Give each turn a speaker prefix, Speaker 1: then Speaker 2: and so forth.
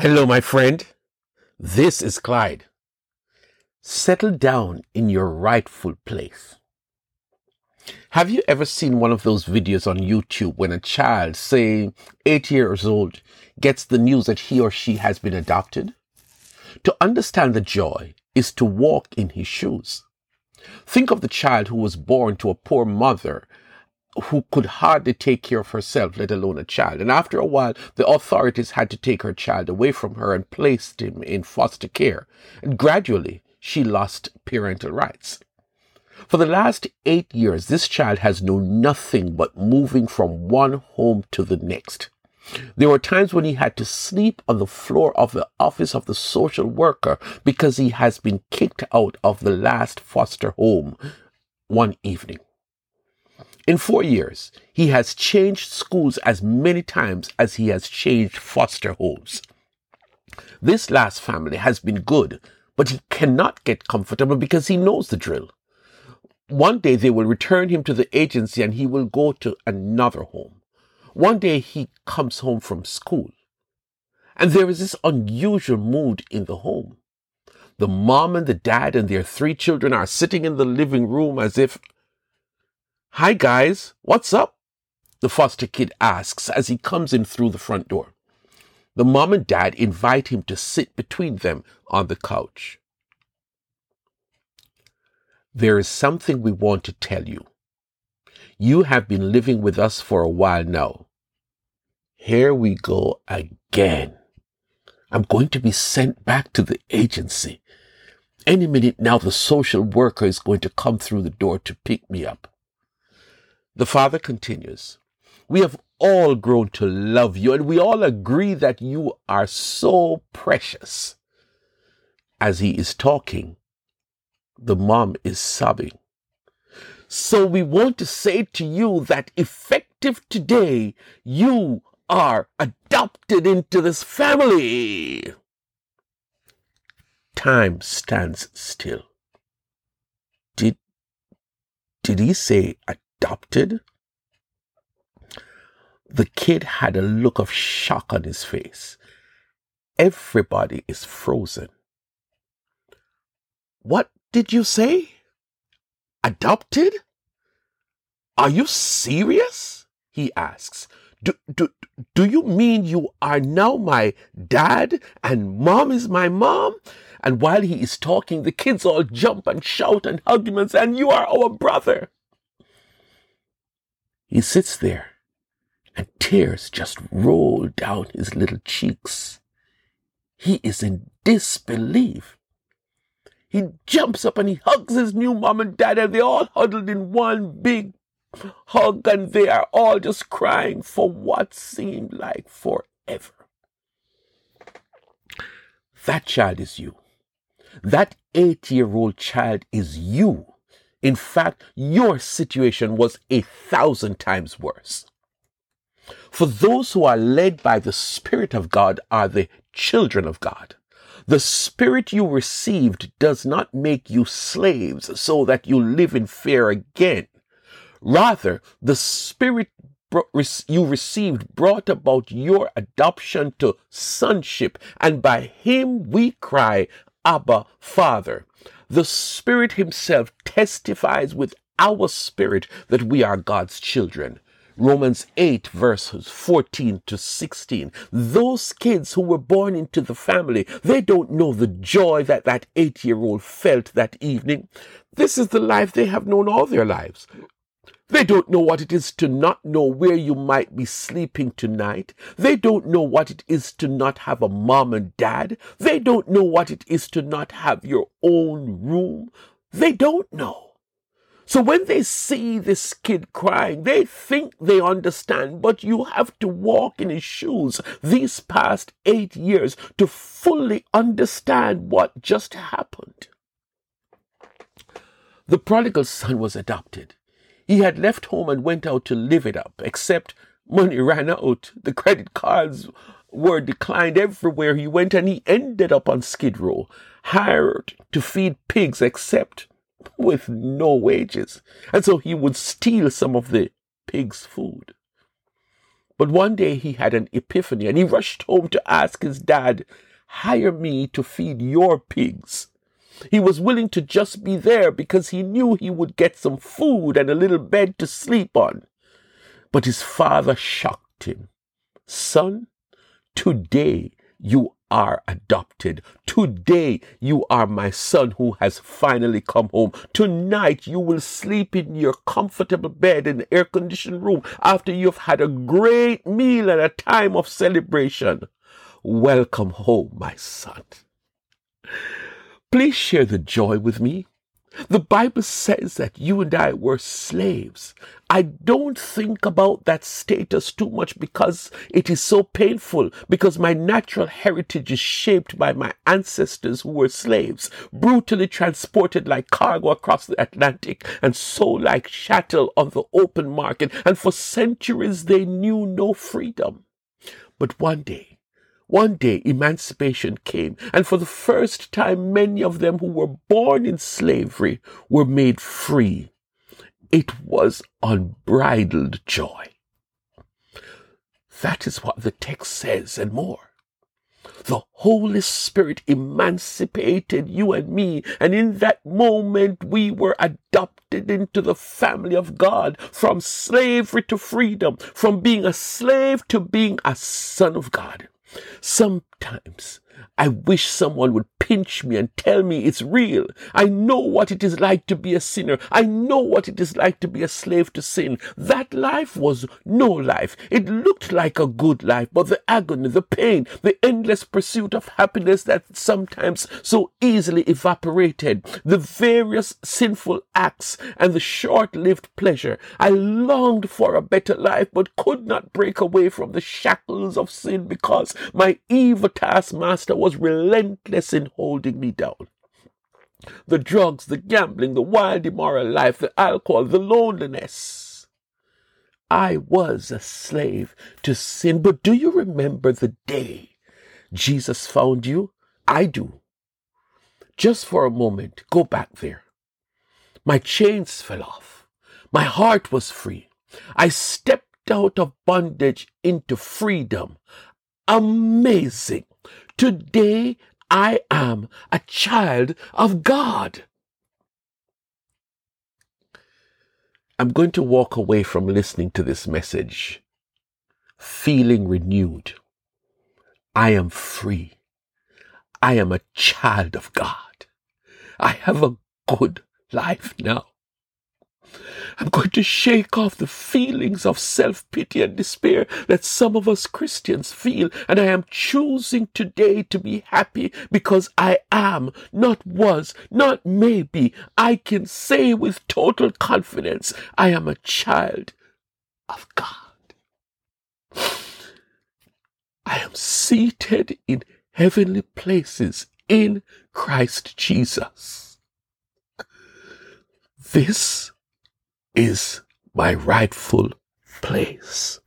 Speaker 1: Hello, my friend. This is Clyde. Settle down in your rightful place. Have you ever seen one of those videos on YouTube when a child, say eight years old, gets the news that he or she has been adopted? To understand the joy is to walk in his shoes. Think of the child who was born to a poor mother who could hardly take care of herself, let alone a child. And after a while, the authorities had to take her child away from her and placed him in foster care. And gradually, she lost parental rights. For the last eight years, this child has known nothing but moving from one home to the next. There were times when he had to sleep on the floor of the office of the social worker because he has been kicked out of the last foster home one evening. In four years, he has changed schools as many times as he has changed foster homes. This last family has been good, but he cannot get comfortable because he knows the drill. One day they will return him to the agency and he will go to another home. One day he comes home from school and there is this unusual mood in the home. The mom and the dad and their three children are sitting in the living room as if Hi, guys, what's up? The foster kid asks as he comes in through the front door. The mom and dad invite him to sit between them on the couch. There is something we want to tell you. You have been living with us for a while now. Here we go again. I'm going to be sent back to the agency. Any minute now, the social worker is going to come through the door to pick me up. The Father continues, We have all grown to love you, and we all agree that you are so precious. As he is talking, the mom is sobbing. So we want to say to you that effective today, you are adopted into this family. Time stands still. Did, did he say adopted? The kid had a look of shock on his face. Everybody is frozen. What did you say? Adopted? Are you serious? He asks. Do, do, do you mean you are now my dad and mom is my mom? And while he is talking, the kids all jump and shout and hug him and say, you are our brother. He sits there and tears just roll down his little cheeks. He is in disbelief. He jumps up and he hugs his new mom and dad, and they all huddled in one big hug, and they are all just crying for what seemed like forever. That child is you. That eight year old child is you. In fact, your situation was a thousand times worse. For those who are led by the Spirit of God are the children of God. The Spirit you received does not make you slaves so that you live in fear again. Rather, the Spirit you received brought about your adoption to sonship, and by him we cry, Abba, Father. The Spirit Himself testifies with our spirit that we are God's children. Romans 8 verses 14 to 16. Those kids who were born into the family, they don't know the joy that that eight year old felt that evening. This is the life they have known all their lives. They don't know what it is to not know where you might be sleeping tonight. They don't know what it is to not have a mom and dad. They don't know what it is to not have your own room. They don't know. So when they see this kid crying, they think they understand, but you have to walk in his shoes these past eight years to fully understand what just happened. The prodigal son was adopted. He had left home and went out to live it up, except money ran out. The credit cards were declined everywhere he went, and he ended up on Skid Row, hired to feed pigs, except with no wages. And so he would steal some of the pigs' food. But one day he had an epiphany and he rushed home to ask his dad, hire me to feed your pigs. He was willing to just be there because he knew he would get some food and a little bed to sleep on. But his father shocked him. Son, today you are adopted. Today you are my son who has finally come home. Tonight you will sleep in your comfortable bed in the air conditioned room after you've had a great meal and a time of celebration. Welcome home, my son. Please share the joy with me. The Bible says that you and I were slaves. I don't think about that status too much because it is so painful, because my natural heritage is shaped by my ancestors who were slaves, brutally transported like cargo across the Atlantic and sold like chattel on the open market, and for centuries they knew no freedom. But one day, one day emancipation came, and for the first time, many of them who were born in slavery were made free. It was unbridled joy. That is what the text says and more. The Holy Spirit emancipated you and me, and in that moment we were adopted into the family of God, from slavery to freedom, from being a slave to being a son of God. Sometimes I wish someone would pinch me and tell me it's real. I know what it is like to be a sinner. I know what it is like to be a slave to sin. That life was no life. It looked like a good life, but the agony, the pain, the endless pursuit of happiness that sometimes so easily evaporated, the various sinful acts and the short-lived pleasure. I longed for a better life, but could not break away from the shackles of sin because my evil taskmaster was relentless in holding me down. The drugs, the gambling, the wild, immoral life, the alcohol, the loneliness. I was a slave to sin, but do you remember the day Jesus found you? I do. Just for a moment, go back there. My chains fell off. My heart was free. I stepped out of bondage into freedom. Amazing. Today I am a child of God. I'm going to walk away from listening to this message feeling renewed. I am free. I am a child of God. I have a good life now. I'm going to shake off the feelings of self pity and despair that some of us Christians feel. And I am choosing today to be happy because I am, not was, not maybe. I can say with total confidence, I am a child of God. I am seated in heavenly places in Christ Jesus. This is my rightful place.